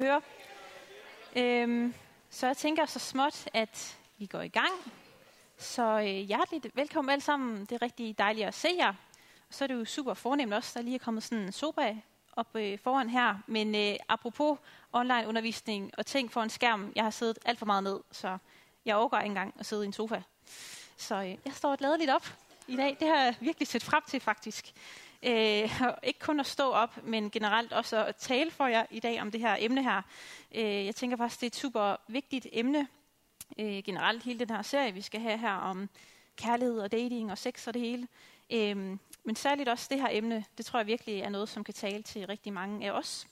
høre. Øhm, så jeg tænker så småt, at vi går i gang. Så øh, hjerteligt velkommen alle sammen. Det er rigtig dejligt at se jer. Og så er det jo super fornemt også, der lige er kommet sådan en sofa op øh, foran her. Men øh, apropos online undervisning og ting for en skærm, jeg har siddet alt for meget ned, så jeg overgår ikke engang at sidde i en sofa. Så øh, jeg står og lidt op i dag. Det har jeg virkelig set frem til faktisk. Øh, ikke kun at stå op, men generelt også at tale for jer i dag om det her emne her. Øh, jeg tænker faktisk, det er et super vigtigt emne. Øh, generelt hele den her serie, vi skal have her om kærlighed og dating og sex og det hele. Øh, men særligt også det her emne, det tror jeg virkelig er noget, som kan tale til rigtig mange af os.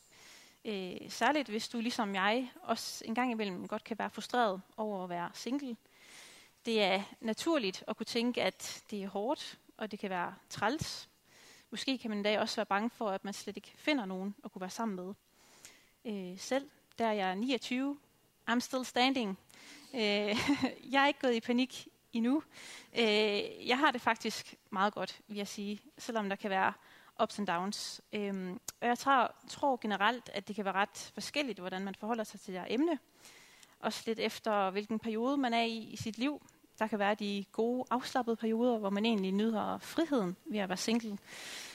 Øh, særligt hvis du ligesom jeg også en gang imellem godt kan være frustreret over at være single. Det er naturligt at kunne tænke, at det er hårdt, og det kan være træls, Måske kan man i dag også være bange for, at man slet ikke finder nogen at kunne være sammen med. Øh, selv, der er jeg 29, I'm still standing. Øh, jeg er ikke gået i panik endnu. Øh, jeg har det faktisk meget godt, vil jeg sige, selvom der kan være ups and downs. Øh, og jeg tror, tror generelt, at det kan være ret forskelligt, hvordan man forholder sig til det her emne. Også lidt efter, hvilken periode man er i i sit liv. Der kan være de gode, afslappede perioder, hvor man egentlig nyder friheden ved at være single.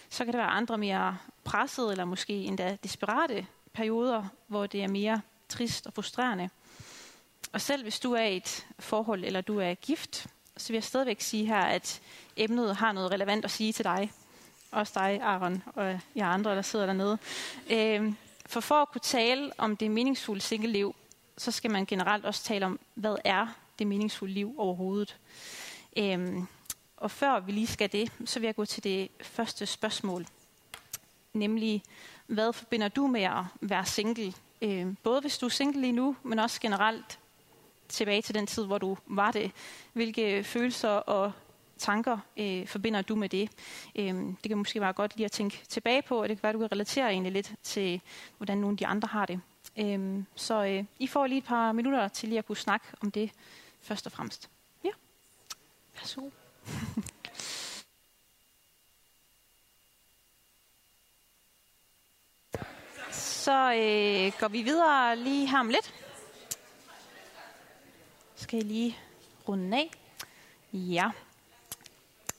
Så kan der være andre mere pressede, eller måske endda desperate perioder, hvor det er mere trist og frustrerende. Og selv hvis du er i et forhold, eller du er gift, så vil jeg stadigvæk sige her, at emnet har noget relevant at sige til dig. Også dig, Aaron, og jer andre, der sidder dernede. Øhm, for for at kunne tale om det meningsfulde single-liv, så skal man generelt også tale om, hvad er det meningsfulde liv overhovedet. Øhm, og før vi lige skal det, så vil jeg gå til det første spørgsmål. Nemlig, hvad forbinder du med at være single? Øhm, både hvis du er single lige nu, men også generelt tilbage til den tid, hvor du var det. Hvilke følelser og tanker øh, forbinder du med det? Øhm, det kan måske være godt lige at tænke tilbage på, og det kan være, at du kan relatere egentlig lidt til, hvordan nogle af de andre har det. Øhm, så øh, I får lige et par minutter til lige at kunne snakke om det først og fremmest. Ja, værsgo. Så øh, går vi videre lige her om lidt. Skal jeg lige runde af? Ja.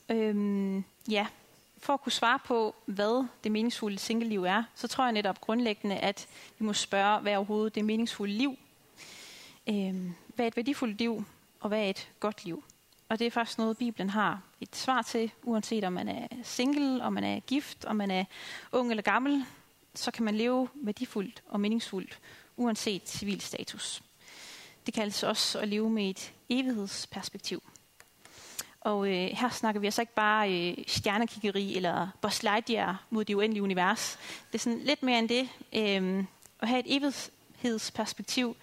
Øhm, ja, for at kunne svare på, hvad det meningsfulde single-liv er, så tror jeg netop grundlæggende, at vi må spørge, hvad er overhovedet det meningsfulde liv? Øh, hvad er et værdifuldt liv, og hvad er et godt liv? Og det er faktisk noget, Bibelen har et svar til, uanset om man er single, om man er gift, om man er ung eller gammel, så kan man leve værdifuldt og meningsfuldt, uanset civil status. Det kaldes også at leve med et evighedsperspektiv. Og øh, her snakker vi altså ikke bare øh, stjernekiggeri eller Buzz Lightyear mod det uendelige univers. Det er sådan lidt mere end det. Øh, at have et evighedsperspektiv,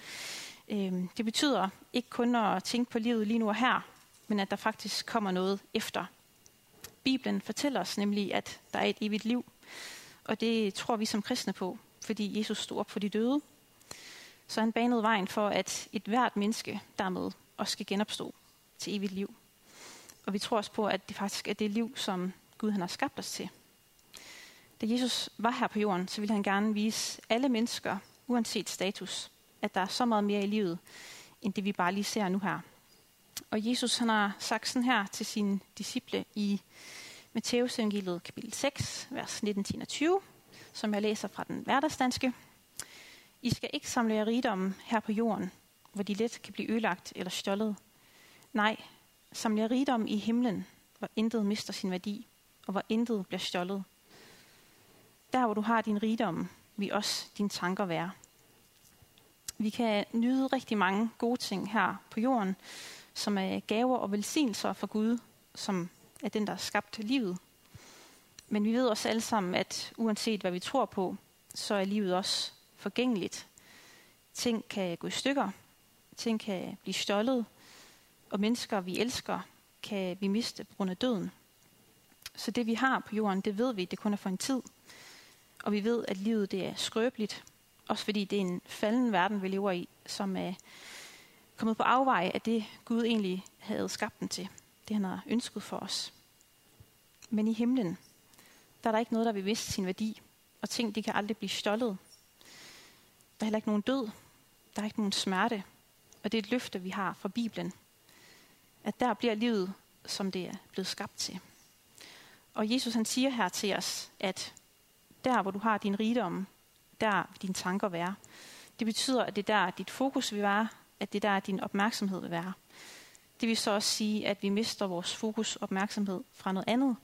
Øhm, det betyder ikke kun at tænke på livet lige nu og her, men at der faktisk kommer noget efter. Bibelen fortæller os nemlig, at der er et evigt liv, og det tror vi som kristne på, fordi Jesus stod op for de døde. Så han banede vejen for, at et hvert menneske dermed også skal genopstå til evigt liv. Og vi tror også på, at det faktisk er det liv, som Gud han har skabt os til. Da Jesus var her på jorden, så ville han gerne vise alle mennesker, uanset status, at der er så meget mere i livet, end det vi bare lige ser nu her. Og Jesus han har sagt sådan her til sine disciple i Matteus evangeliet kapitel 6, vers 19-20, som jeg læser fra den hverdagsdanske. I skal ikke samle jer rigdomme her på jorden, hvor de let kan blive ødelagt eller stjålet. Nej, samle jer rigdom i himlen, hvor intet mister sin værdi, og hvor intet bliver stjålet. Der, hvor du har din rigdom, vil også dine tanker være. Vi kan nyde rigtig mange gode ting her på jorden, som er gaver og velsignelser fra Gud, som er den, der har skabt livet. Men vi ved også alle sammen, at uanset hvad vi tror på, så er livet også forgængeligt. Ting kan gå i stykker, ting kan blive stjålet, og mennesker, vi elsker, kan vi miste på grund af døden. Så det, vi har på jorden, det ved vi, det kun er for en tid. Og vi ved, at livet det er skrøbeligt, også fordi det er en falden verden, vi lever i, som er kommet på afveje af det, Gud egentlig havde skabt den til. Det han har ønsket for os. Men i himlen, der er der ikke noget, der vil miste sin værdi, og ting, de kan aldrig blive stjålet. er heller ikke nogen død. Der er ikke nogen smerte. Og det er et løfte, vi har fra Bibelen. At der bliver livet, som det er blevet skabt til. Og Jesus han siger her til os, at der hvor du har din rigdom, der dine tanker være. Det betyder, at det er der, dit fokus vil være, at det er der, din opmærksomhed vil være. Det vil så også sige, at vi mister vores fokus og opmærksomhed fra noget andet.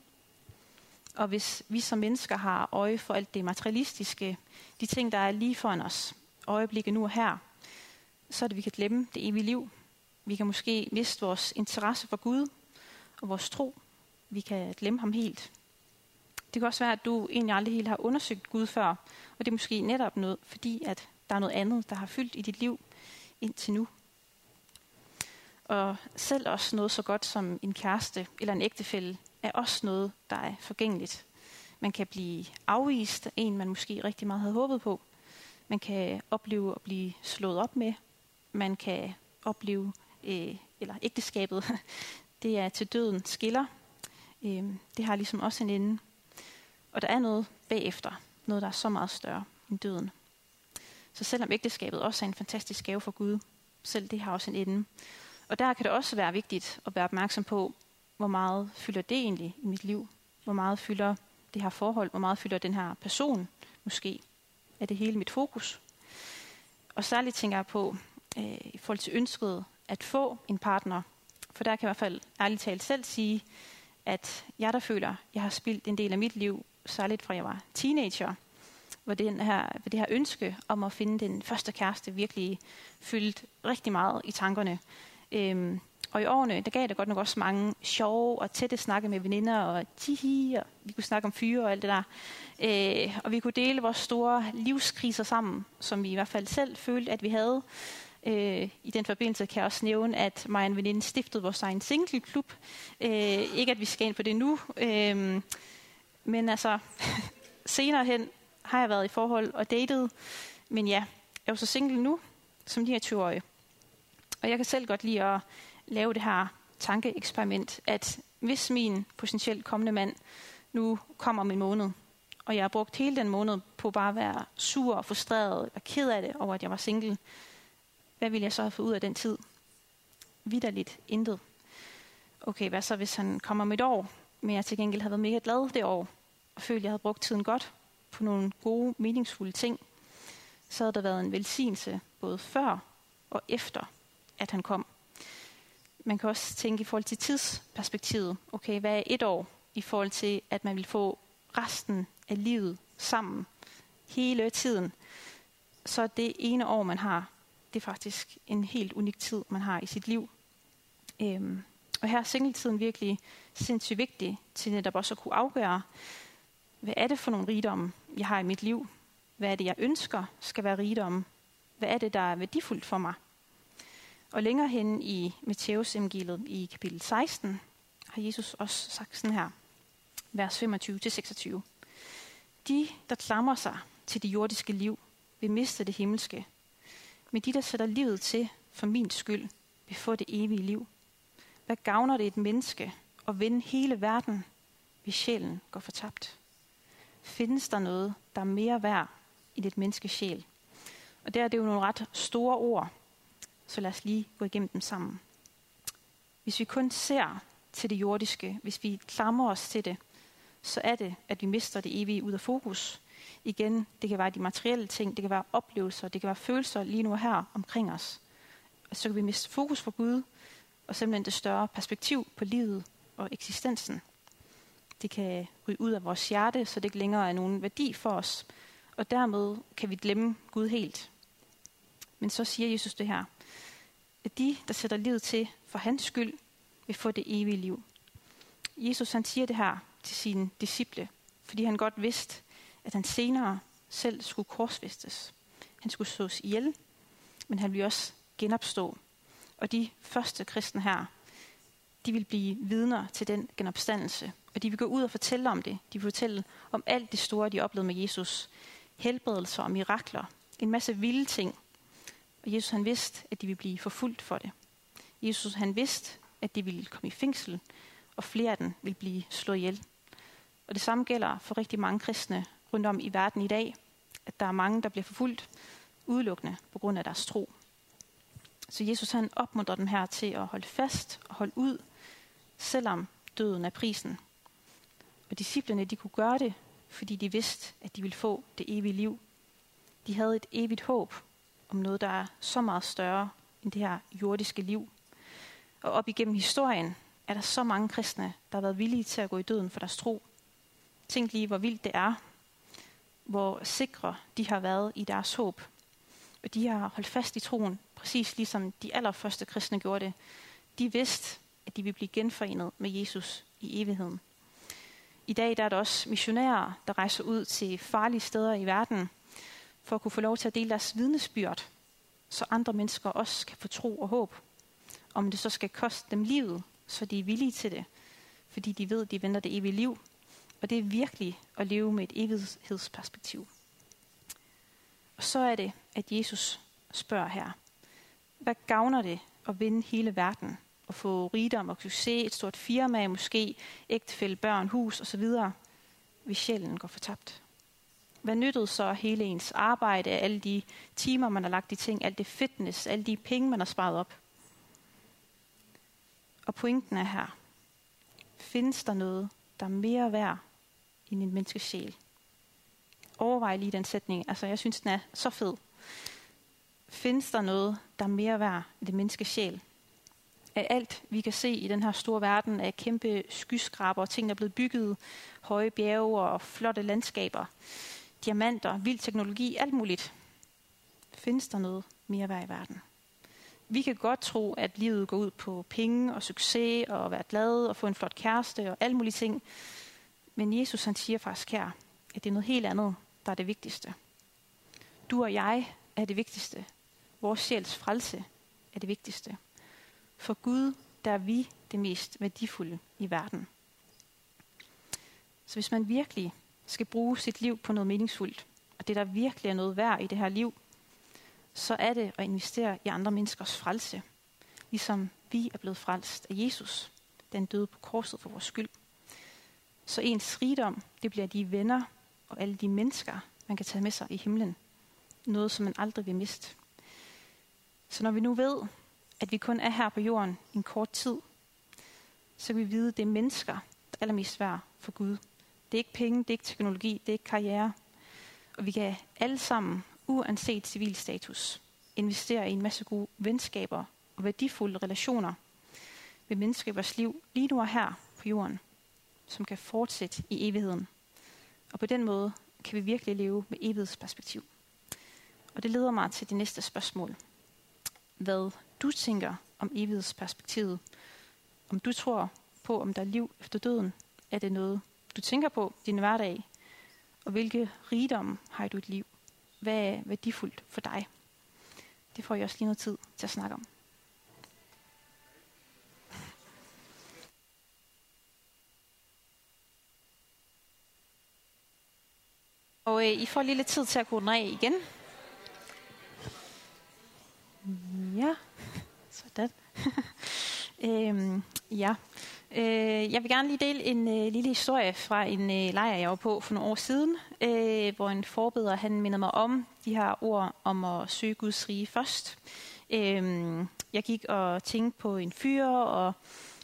Og hvis vi som mennesker har øje for alt det materialistiske, de ting, der er lige foran os, øjeblikket nu og her, så er det, vi kan glemme det evige liv. Vi kan måske miste vores interesse for Gud og vores tro. Vi kan glemme ham helt. Det kan også være, at du egentlig aldrig helt har undersøgt Gud før, og det er måske netop noget, fordi at der er noget andet, der har fyldt i dit liv indtil nu. Og selv også noget så godt som en kæreste eller en ægtefælle er også noget, der er forgængeligt. Man kan blive afvist af en, man måske rigtig meget havde håbet på. Man kan opleve at blive slået op med. Man kan opleve, øh, eller ægteskabet, det er til døden skiller. Øh, det har ligesom også en ende. Og der er noget bagefter. Noget, der er så meget større end døden. Så selvom ægteskabet også er en fantastisk gave for Gud, selv det har også en ende. Og der kan det også være vigtigt at være opmærksom på, hvor meget fylder det egentlig i mit liv? Hvor meget fylder det her forhold? Hvor meget fylder den her person måske? Er det hele mit fokus? Og særligt tænker jeg på, øh, i forhold til ønsket at få en partner. For der kan jeg i hvert fald ærligt talt selv sige, at jeg der føler, jeg har spildt en del af mit liv, særligt fra jeg var teenager, hvor den her, hvor det her ønske om at finde den første kæreste virkelig fyldt rigtig meget i tankerne. Øhm, og i årene, der gav det godt nok også mange sjove og tætte snakke med veninder, og tihi, og vi kunne snakke om fyre og alt det der. Øh, og vi kunne dele vores store livskriser sammen, som vi i hvert fald selv følte, at vi havde. Øh, I den forbindelse kan jeg også nævne, at mig og en veninde stiftede vores egen singleklub. Øh, ikke at vi skal ind på det nu, øh, men altså senere hen har jeg været i forhold og datet. Men ja, jeg er jo så single nu, som 29-årig. Og jeg kan selv godt lide at lave det her tankeeksperiment, at hvis min potentielt kommende mand nu kommer om en måned, og jeg har brugt hele den måned på bare at være sur og frustreret og ked af det over, at jeg var single, hvad vil jeg så have fået ud af den tid? Vidderligt intet. Okay, hvad så hvis han kommer om et år, men jeg til gengæld har været mega glad det år, og følte, at jeg havde brugt tiden godt på nogle gode, meningsfulde ting, så havde der været en velsignelse både før og efter, at han kom. Man kan også tænke i forhold til tidsperspektivet. Okay, hvad er et år i forhold til, at man vil få resten af livet sammen hele tiden? Så det ene år, man har, det er faktisk en helt unik tid, man har i sit liv. Øhm, for her er singletiden virkelig sindssygt vigtig til netop også at kunne afgøre, hvad er det for nogle rigdomme, jeg har i mit liv? Hvad er det, jeg ønsker skal være rigdomme? Hvad er det, der er værdifuldt for mig? Og længere hen i Matteus evangeliet i kapitel 16, har Jesus også sagt sådan her, vers 25-26. De, der klamrer sig til det jordiske liv, vil miste det himmelske. Men de, der sætter livet til for min skyld, vil få det evige liv. Hvad gavner det et menneske at vinde hele verden, hvis sjælen går fortabt? Findes der noget, der er mere værd i et menneskes sjæl? Og der er det jo nogle ret store ord, så lad os lige gå igennem dem sammen. Hvis vi kun ser til det jordiske, hvis vi klamrer os til det, så er det, at vi mister det evige ud af fokus. Igen, det kan være de materielle ting, det kan være oplevelser, det kan være følelser lige nu her omkring os. Og så kan vi miste fokus på Gud, og simpelthen det større perspektiv på livet og eksistensen. Det kan ryge ud af vores hjerte, så det ikke længere er nogen værdi for os. Og dermed kan vi glemme Gud helt. Men så siger Jesus det her at de, der sætter livet til for hans skyld, vil få det evige liv. Jesus han siger det her til sine disciple, fordi han godt vidste, at han senere selv skulle korsfæstes. Han skulle sås ihjel, men han ville også genopstå. Og de første kristne her, de vil blive vidner til den genopstandelse. Og de vil gå ud og fortælle om det. De vil fortælle om alt det store, de oplevede med Jesus. Helbredelser og mirakler. En masse vilde ting, og Jesus han vidste, at de ville blive forfulgt for det. Jesus han vidste, at de ville komme i fængsel, og flere af dem ville blive slået ihjel. Og det samme gælder for rigtig mange kristne rundt om i verden i dag, at der er mange, der bliver forfulgt, udelukkende på grund af deres tro. Så Jesus han opmuntrer dem her til at holde fast og holde ud, selvom døden er prisen. Og disciplerne de kunne gøre det, fordi de vidste, at de ville få det evige liv. De havde et evigt håb om noget, der er så meget større end det her jordiske liv. Og op igennem historien er der så mange kristne, der har været villige til at gå i døden for deres tro. Tænk lige, hvor vildt det er, hvor sikre de har været i deres håb. Og de har holdt fast i troen, præcis ligesom de allerførste kristne gjorde det. De vidste, at de ville blive genforenet med Jesus i evigheden. I dag der er der også missionærer, der rejser ud til farlige steder i verden, for at kunne få lov til at dele deres vidnesbyrd, så andre mennesker også kan få tro og håb. Om det så skal koste dem livet, så de er villige til det, fordi de ved, at de venter det evige liv. Og det er virkelig at leve med et evighedsperspektiv. Og så er det, at Jesus spørger her, hvad gavner det at vinde hele verden og få rigdom og succes, et stort firma, måske ægtefælde, børn, hus osv., hvis sjælen går fortabt? Hvad nyttede så hele ens arbejde, alle de timer, man har lagt i ting, alt det fitness, alle de penge, man har sparet op? Og pointen er her. Findes der noget, der er mere værd end en menneskes sjæl? Overvej lige den sætning. Altså, jeg synes, den er så fed. Findes der noget, der er mere værd i det menneskes sjæl? Af alt, vi kan se i den her store verden, af kæmpe skyskraber, ting, der er blevet bygget, høje bjerge og flotte landskaber, diamanter, vild teknologi, alt muligt. Findes der noget mere værd i verden? Vi kan godt tro, at livet går ud på penge og succes og at være glad og få en flot kæreste og alle mulige ting. Men Jesus han siger faktisk her, at det er noget helt andet, der er det vigtigste. Du og jeg er det vigtigste. Vores sjæls frelse er det vigtigste. For Gud, der er vi det mest værdifulde i verden. Så hvis man virkelig skal bruge sit liv på noget meningsfuldt, og det der virkelig er noget værd i det her liv, så er det at investere i andre menneskers frelse. Ligesom vi er blevet frelst af Jesus, den døde på korset for vores skyld. Så ens rigdom, det bliver de venner og alle de mennesker, man kan tage med sig i himlen. Noget, som man aldrig vil miste. Så når vi nu ved, at vi kun er her på jorden en kort tid, så kan vi vide, at det er mennesker, der er allermest værd for Gud. Det er ikke penge, det er ikke teknologi, det er ikke karriere. Og vi kan alle sammen uanset civilstatus, investere i en masse gode venskaber og værdifulde relationer med mennesker i vores liv lige nu og her på jorden, som kan fortsætte i evigheden. Og på den måde kan vi virkelig leve med evighedsperspektiv. Og det leder mig til det næste spørgsmål. Hvad du tænker om evighedsperspektivet. Om du tror på, om der er liv efter døden. Er det noget, du tænker på din hverdag? Og hvilke rigdomme har du i dit liv? hvad er værdifuldt for dig? Det får jeg også lige noget tid til at snakke om. Og øh, I får lige lidt tid til at koordinere igen. Ja, sådan. øhm, ja, Øh, jeg vil gerne lige dele en øh, lille historie fra en øh, lejr, jeg var på for nogle år siden, øh, hvor en forbeder han minder mig om de her ord om at søge Guds rige først. Øh, jeg gik og tænkte på en fyr, og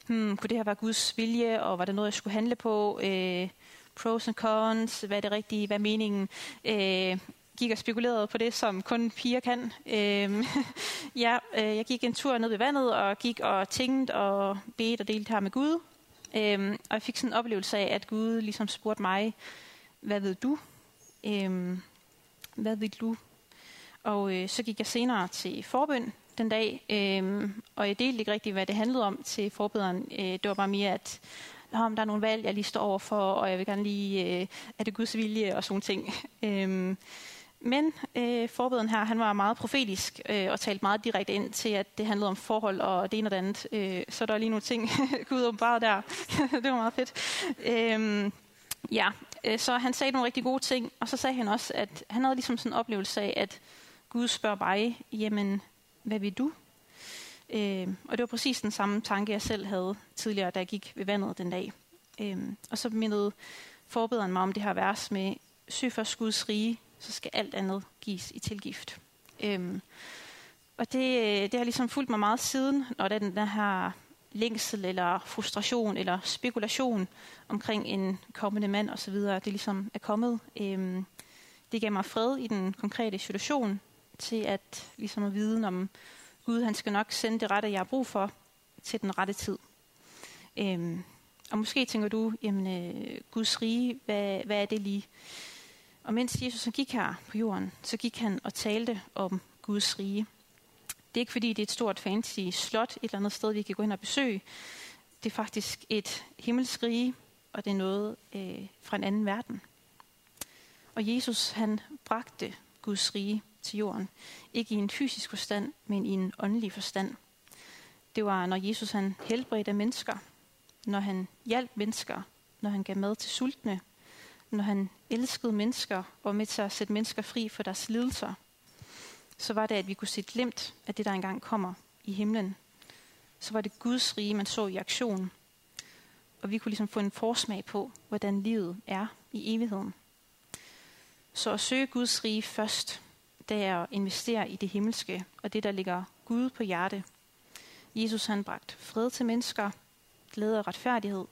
hmm, kunne det her være Guds vilje, og var det noget, jeg skulle handle på? Øh, pros and cons, hvad er det rigtige, hvad er meningen? Øh, gik og spekulerede på det, som kun piger kan. Øh, ja, øh, jeg gik en tur ned ved vandet og gik og tænkte og bedte og delte her med Gud. Øh, og jeg fik sådan en oplevelse af, at Gud ligesom spurgte mig, hvad ved du? Øh, hvad ved du? Og øh, så gik jeg senere til forbøn den dag, øh, og jeg delte ikke rigtig, hvad det handlede om til forbederen. Øh, det var bare mere, at om der er nogle valg, jeg lige står over for, og jeg vil gerne lige, øh, er det Guds vilje og sådan ting. øhm, men øh, forbeden her, han var meget profetisk øh, og talte meget direkte ind til, at det handlede om forhold og det ene og det andet. Øh, så der er lige nogle ting, Gud åbenbart der. det var meget fedt. Øhm, ja, øh, så han sagde nogle rigtig gode ting, og så sagde han også, at han havde ligesom sådan en oplevelse af, at Gud spørger mig, jamen, hvad vil du? Øh, og det var præcis den samme tanke, jeg selv havde tidligere, da jeg gik ved vandet den dag. Øh, og så mindede forbederen mig om det her vers med, søg for Guds rige, så skal alt andet gives i tilgift. Øh, og det, øh, det har ligesom fulgt mig meget siden, når den, der her længsel eller frustration eller spekulation omkring en kommende mand osv., det ligesom er kommet. Øh, det gav mig fred i den konkrete situation til at, ligesom at vide, om Gud han skal nok sende det rette, jeg har brug for, til den rette tid. Øhm, og måske tænker du, jamen øh, Guds rige, hvad, hvad er det lige? Og mens Jesus han gik her på jorden, så gik han og talte om Guds rige. Det er ikke fordi, det er et stort fancy slot et eller andet sted, vi kan gå hen og besøge. Det er faktisk et himmelsk rige, og det er noget øh, fra en anden verden. Og Jesus han bragte Guds rige til jorden. Ikke i en fysisk forstand, men i en åndelig forstand. Det var, når Jesus han helbredte mennesker, når han hjalp mennesker, når han gav mad til sultne, når han elskede mennesker og var med til at sætte mennesker fri for deres lidelser, så var det, at vi kunne se glemt glimt af det, der engang kommer i himlen. Så var det Guds rige, man så i aktion. Og vi kunne ligesom få en forsmag på, hvordan livet er i evigheden. Så at søge Guds rige først, det er at investere i det himmelske, og det, der ligger Gud på hjerte. Jesus han bragt fred til mennesker, glæde og retfærdighed.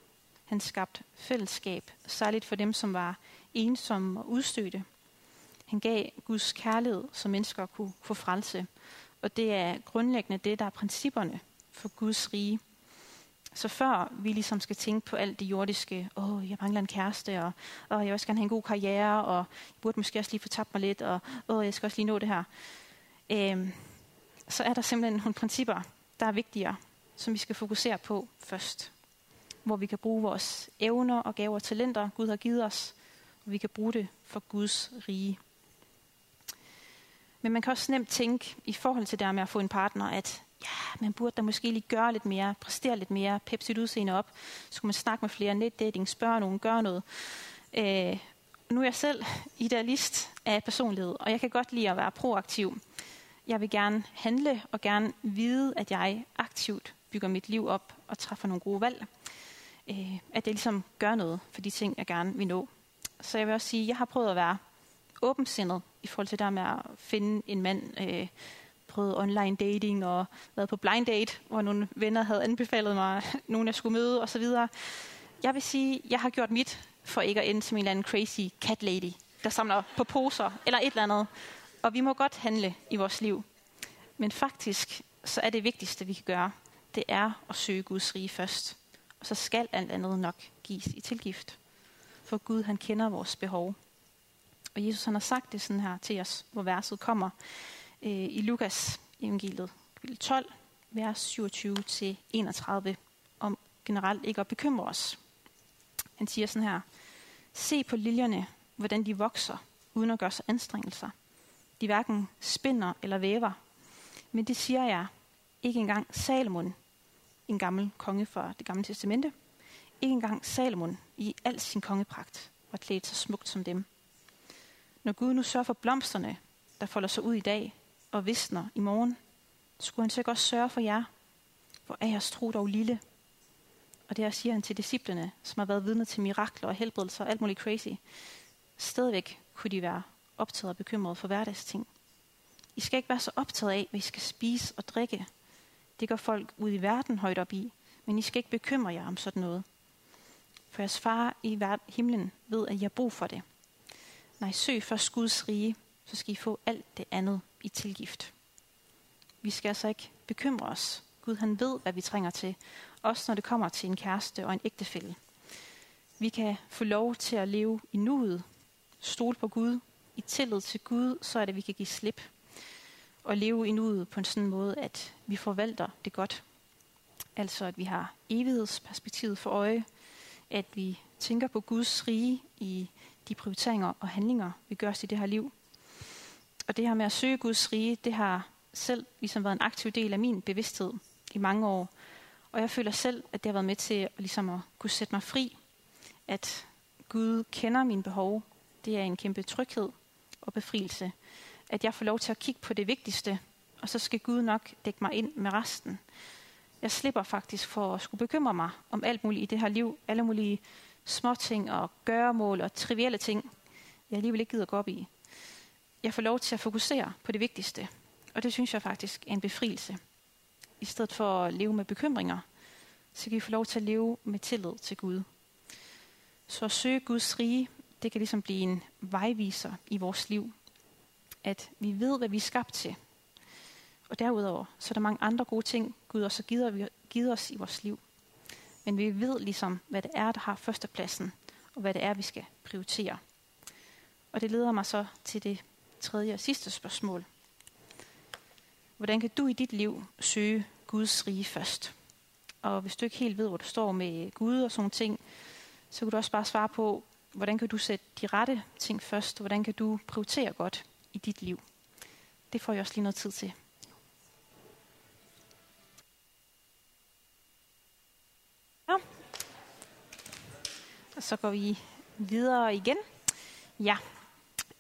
Han skabte fællesskab, særligt for dem, som var ensomme og udstødte. Han gav Guds kærlighed, så mennesker kunne få frelse. Og det er grundlæggende det, der er principperne for Guds rige. Så før vi ligesom skal tænke på alt det jordiske, åh, oh, jeg mangler en kæreste, og og oh, jeg vil også gerne have en god karriere, og jeg burde måske også lige få tabt mig lidt, og åh, oh, jeg skal også lige nå det her. Øhm, så er der simpelthen nogle principper, der er vigtigere, som vi skal fokusere på først. Hvor vi kan bruge vores evner og gaver og talenter, Gud har givet os, og vi kan bruge det for Guds rige. Men man kan også nemt tænke i forhold til det med at få en partner, at ja, man burde da måske lige gøre lidt mere, præstere lidt mere, peppe sit udseende op. Så skulle man snakke med flere netdating, spørge nogen, gøre noget. Øh, nu er jeg selv idealist af personlighed, og jeg kan godt lide at være proaktiv. Jeg vil gerne handle og gerne vide, at jeg aktivt bygger mit liv op og træffer nogle gode valg. Øh, at jeg ligesom gør noget for de ting, jeg gerne vil nå. Så jeg vil også sige, at jeg har prøvet at være åbensindet i forhold til der med at finde en mand, øh, prøvet online dating og været på blind date, hvor nogle venner havde anbefalet mig, nogen jeg skulle møde osv. Jeg vil sige, jeg har gjort mit for ikke at ende som en eller anden crazy cat lady, der samler på poser eller et eller andet. Og vi må godt handle i vores liv. Men faktisk, så er det vigtigste, vi kan gøre, det er at søge Guds rige først. Og så skal alt andet nok gives i tilgift. For Gud, han kender vores behov. Og Jesus han har sagt det sådan her til os, hvor verset kommer øh, i Lukas evangeliet, kapitel 12, vers 27-31, om generelt ikke at bekymre os. Han siger sådan her, Se på liljerne, hvordan de vokser, uden at gøre sig anstrengelser. De hverken spinder eller væver. Men det siger jeg, ikke engang Salomon, en gammel konge fra det gamle testamente, ikke engang Salomon i al sin kongepragt var klædt så smukt som dem. Når Gud nu sørger for blomsterne, der folder sig ud i dag og visner i morgen, skulle han så ikke også sørge for jer, hvor er jeres tro dog lille. Og det siger han til disciplene, som har været vidne til mirakler og helbredelser og alt muligt crazy. Stadigvæk kunne de være optaget og bekymret for hverdagsting. I skal ikke være så optaget af, hvad I skal spise og drikke. Det går folk ud i verden højt op i, men I skal ikke bekymre jer om sådan noget. For jeres far i himlen ved, at I har brug for det. Nej, søg først Guds rige, så skal I få alt det andet i tilgift. Vi skal altså ikke bekymre os. Gud han ved, hvad vi trænger til, også når det kommer til en kæreste og en ægtefælle. Vi kan få lov til at leve i nuet, stole på Gud, i tillid til Gud, så er det, at vi kan give slip. Og leve i nuet på en sådan måde, at vi forvalter det godt. Altså at vi har evighedsperspektivet for øje, at vi tænker på Guds rige i de prioriteringer og handlinger, vi gør os i det her liv. Og det her med at søge Guds rige, det har selv ligesom været en aktiv del af min bevidsthed i mange år. Og jeg føler selv, at det har været med til at, ligesom at kunne sætte mig fri. At Gud kender mine behov. Det er en kæmpe tryghed og befrielse. At jeg får lov til at kigge på det vigtigste, og så skal Gud nok dække mig ind med resten. Jeg slipper faktisk for at skulle bekymre mig om alt muligt i det her liv. Alle mulige småting og gøremål og trivielle ting, jeg alligevel ikke gider gå op i. Jeg får lov til at fokusere på det vigtigste, Og det synes jeg faktisk er en befrielse. I stedet for at leve med bekymringer, så kan vi få lov til at leve med tillid til Gud. Så at søge Guds rige, det kan ligesom blive en vejviser i vores liv. At vi ved, hvad vi er skabt til. Og derudover, så er der mange andre gode ting, Gud også har givet os i vores liv. Men vi ved ligesom, hvad det er, der har førstepladsen, og hvad det er, vi skal prioritere. Og det leder mig så til det tredje og sidste spørgsmål. Hvordan kan du i dit liv søge Guds rige først? Og hvis du ikke helt ved, hvor du står med Gud og sådan ting, så kan du også bare svare på, hvordan kan du sætte de rette ting først? Hvordan kan du prioritere godt i dit liv? Det får jeg også lige noget tid til. Ja. Og så går vi videre igen. Ja,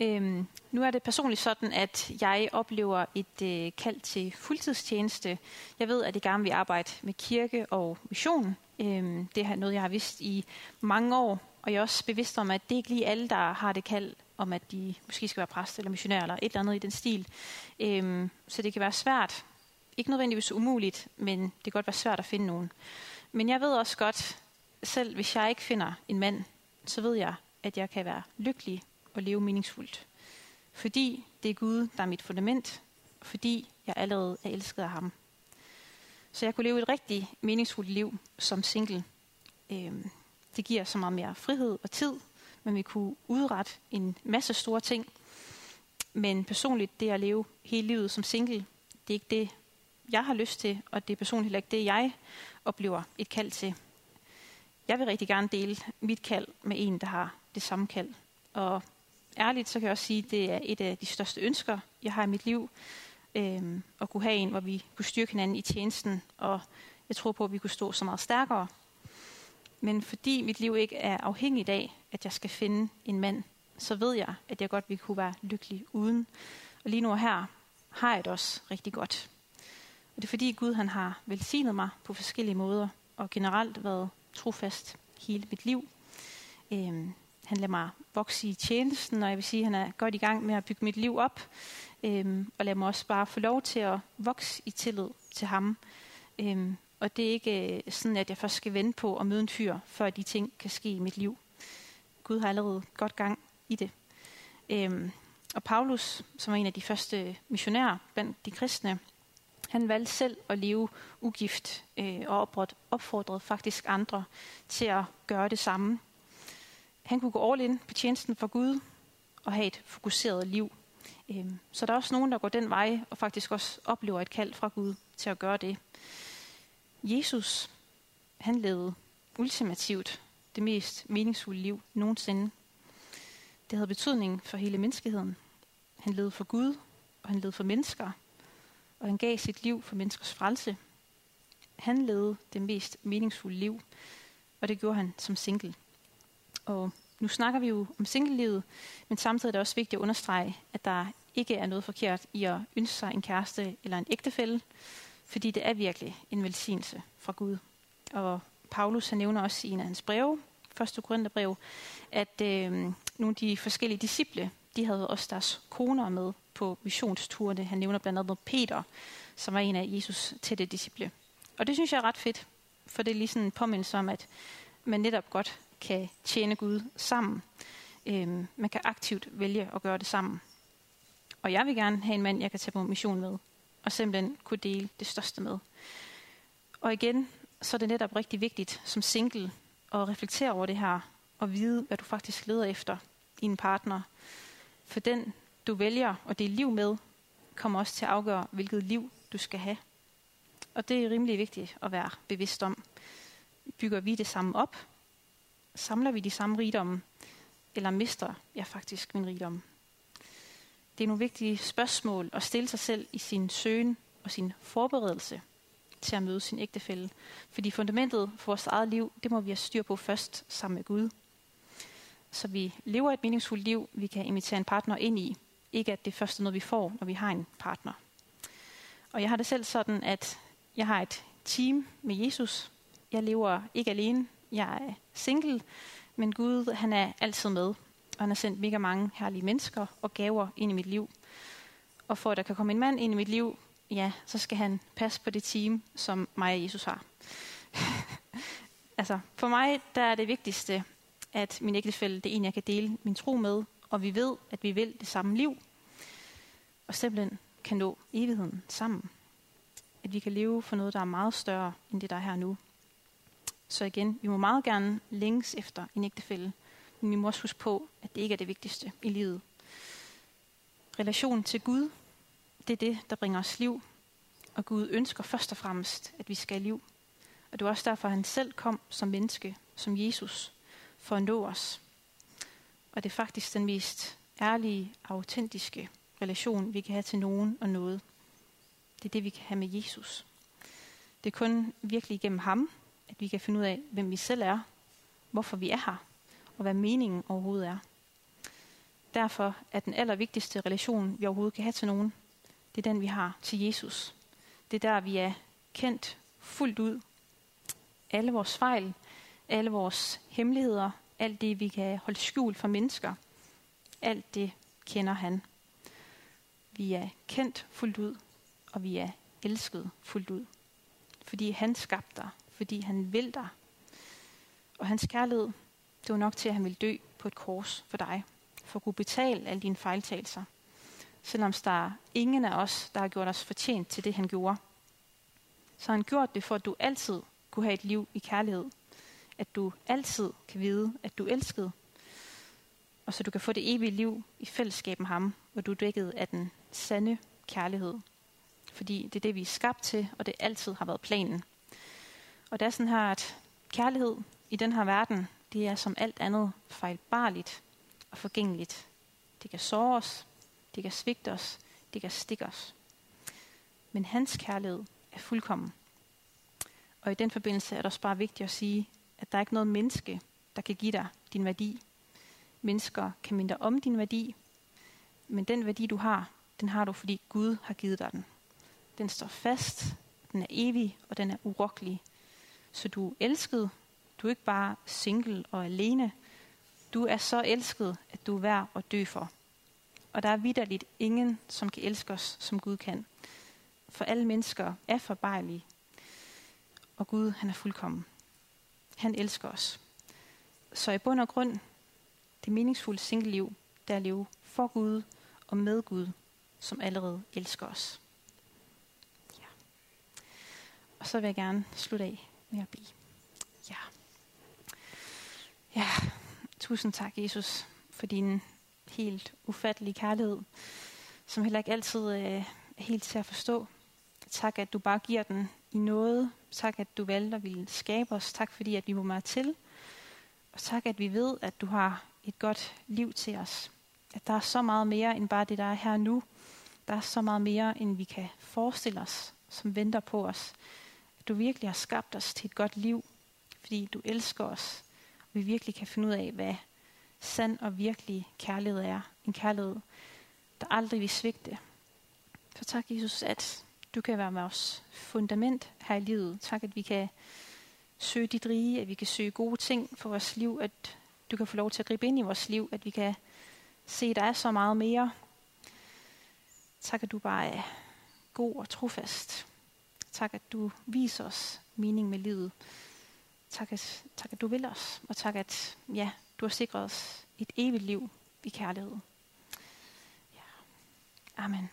Øhm, nu er det personligt sådan, at jeg oplever et øh, kald til fuldtidstjeneste. Jeg ved, at det gerne vil arbejde med kirke og mission. Øhm, det er noget, jeg har vidst i mange år, og jeg er også bevidst om, at det ikke lige alle, der har det kald om, at de måske skal være præst eller missionær eller et eller andet i den stil. Øhm, så det kan være svært. Ikke nødvendigvis umuligt, men det kan godt være svært at finde nogen. Men jeg ved også godt, selv hvis jeg ikke finder en mand, så ved jeg, at jeg kan være lykkelig og leve meningsfuldt. Fordi det er Gud, der er mit fundament, og fordi jeg allerede er elsket af ham. Så jeg kunne leve et rigtig meningsfuldt liv som single. Øhm, det giver så meget mere frihed og tid, men vi kunne udrette en masse store ting. Men personligt, det at leve hele livet som single, det er ikke det, jeg har lyst til, og det er personligt heller ikke det, jeg oplever et kald til. Jeg vil rigtig gerne dele mit kald med en, der har det samme kald. Og ærligt, så kan jeg også sige, at det er et af de største ønsker, jeg har i mit liv. Øh, at kunne have en, hvor vi kunne styrke hinanden i tjenesten, og jeg tror på, at vi kunne stå så meget stærkere. Men fordi mit liv ikke er afhængigt af, at jeg skal finde en mand, så ved jeg, at jeg godt ville kunne være lykkelig uden. Og lige nu her har jeg det også rigtig godt. Og det er fordi Gud han har velsignet mig på forskellige måder, og generelt været trofast hele mit liv. Øhm, han lader mig vokse i tjenesten, og jeg vil sige, at han er godt i gang med at bygge mit liv op. Øhm, og lad mig også bare få lov til at vokse i tillid til ham. Øhm, og det er ikke øh, sådan, at jeg først skal vente på at møde en fyr, før de ting kan ske i mit liv. Gud har allerede godt gang i det. Øhm, og Paulus, som var en af de første øh, missionærer blandt de kristne, han valgte selv at leve ugift øh, og opfordrede faktisk andre til at gøre det samme. Han kunne gå all in på tjenesten for Gud og have et fokuseret liv. Øhm, så der er også nogen, der går den vej og faktisk også oplever et kald fra Gud til at gøre det. Jesus, han levede ultimativt det mest meningsfulde liv nogensinde. Det havde betydning for hele menneskeheden. Han levede for Gud, og han levede for mennesker, og han gav sit liv for menneskers frelse. Han levede det mest meningsfulde liv, og det gjorde han som single. Og nu snakker vi jo om singlelivet, men samtidig er det også vigtigt at understrege, at der ikke er noget forkert i at ønske sig en kæreste eller en ægtefælle, fordi det er virkelig en velsignelse fra Gud. Og Paulus han nævner også i en af hans breve, 1. Korintherbrev, at øh, nogle af de forskellige disciple, de havde også deres koner med på missionsturene. Han nævner blandt andet Peter, som var en af Jesus tætte disciple. Og det synes jeg er ret fedt, for det er lige sådan en påmindelse om, at man netop godt kan tjene Gud sammen. Øhm, man kan aktivt vælge at gøre det sammen. Og jeg vil gerne have en mand, jeg kan tage på mission med, og simpelthen kunne dele det største med. Og igen, så er det netop rigtig vigtigt som single at reflektere over det her, og vide, hvad du faktisk leder efter i en partner. For den, du vælger at dele liv med, kommer også til at afgøre, hvilket liv du skal have. Og det er rimelig vigtigt at være bevidst om. Bygger vi det samme op, Samler vi de samme rigdomme, eller mister jeg faktisk min rigdom? Det er nogle vigtige spørgsmål at stille sig selv i sin søgen og sin forberedelse til at møde sin ægtefælle. Fordi fundamentet for vores eget liv, det må vi have styr på først sammen med Gud. Så vi lever et meningsfuldt liv, vi kan invitere en partner ind i. Ikke at det første noget, vi får, når vi har en partner. Og jeg har det selv sådan, at jeg har et team med Jesus. Jeg lever ikke alene, jeg er single, men Gud han er altid med, og han har sendt mega mange herlige mennesker og gaver ind i mit liv. Og for at der kan komme en mand ind i mit liv, ja, så skal han passe på det team, som mig og Jesus har. altså, for mig der er det vigtigste, at min ægtefælle det er en, jeg kan dele min tro med, og vi ved, at vi vil det samme liv, og simpelthen kan nå evigheden sammen. At vi kan leve for noget, der er meget større end det, der er her nu. Så igen, vi må meget gerne længes efter en ægtefælle, men vi må også huske på, at det ikke er det vigtigste i livet. Relation til Gud, det er det, der bringer os liv. Og Gud ønsker først og fremmest, at vi skal have liv. Og det var også derfor, at han selv kom som menneske, som Jesus, for at nå os. Og det er faktisk den mest ærlige, autentiske relation, vi kan have til nogen og noget. Det er det, vi kan have med Jesus. Det er kun virkelig igennem ham, at vi kan finde ud af, hvem vi selv er, hvorfor vi er her, og hvad meningen overhovedet er. Derfor er den allervigtigste relation, vi overhovedet kan have til nogen, det er den, vi har til Jesus. Det er der, vi er kendt fuldt ud. Alle vores fejl, alle vores hemmeligheder, alt det, vi kan holde skjult for mennesker, alt det kender han. Vi er kendt fuldt ud, og vi er elsket fuldt ud. Fordi han skabte dig, fordi han vil dig. Og hans kærlighed, det var nok til, at han ville dø på et kors for dig, for at kunne betale alle dine fejltagelser. Selvom der er ingen af os, der har gjort os fortjent til det, han gjorde. Så har han gjort det for, at du altid kunne have et liv i kærlighed. At du altid kan vide, at du er elsket. Og så du kan få det evige liv i fællesskab med ham, hvor du er dækket af den sande kærlighed. Fordi det er det, vi er skabt til, og det altid har været planen. Og det er sådan her, at kærlighed i den her verden, det er som alt andet fejlbarligt og forgængeligt. Det kan såre os, det kan svigte os, det kan stikke os. Men hans kærlighed er fuldkommen. Og i den forbindelse er det også bare vigtigt at sige, at der er ikke noget menneske, der kan give dig din værdi. Mennesker kan minde om din værdi, men den værdi, du har, den har du, fordi Gud har givet dig den. Den står fast, den er evig, og den er urokkelig. Så du er elsket. Du er ikke bare single og alene. Du er så elsket, at du er værd at dø for. Og der er vidderligt ingen, som kan elske os, som Gud kan. For alle mennesker er forbejlige. Og Gud, han er fuldkommen. Han elsker os. Så i bund og grund, det meningsfulde single-liv, der er at leve for Gud og med Gud, som allerede elsker os. Ja. Og så vil jeg gerne slutte af med at bede. Ja. Ja, tusind tak, Jesus, for din helt ufattelige kærlighed, som heller ikke altid øh, er helt til at forstå. Tak, at du bare giver den i noget. Tak, at du valgte at ville skabe os. Tak, fordi at vi må meget til. Og tak, at vi ved, at du har et godt liv til os. At der er så meget mere end bare det, der er her nu. Der er så meget mere, end vi kan forestille os, som venter på os. Du virkelig har skabt os til et godt liv, fordi du elsker os. Og vi virkelig kan finde ud af, hvad sand og virkelig kærlighed er. En kærlighed, der aldrig vil svigte. Så tak, Jesus, at du kan være med os fundament her i livet. Tak, at vi kan søge dit rige, at vi kan søge gode ting for vores liv, at du kan få lov til at gribe ind i vores liv, at vi kan se, at der er så meget mere. Tak, at du bare er god og trofast. Tak, at du viser os mening med livet. Tak at, tak, at du vil os. Og tak, at ja, du har sikret os et evigt liv i kærlighed. Ja. Amen.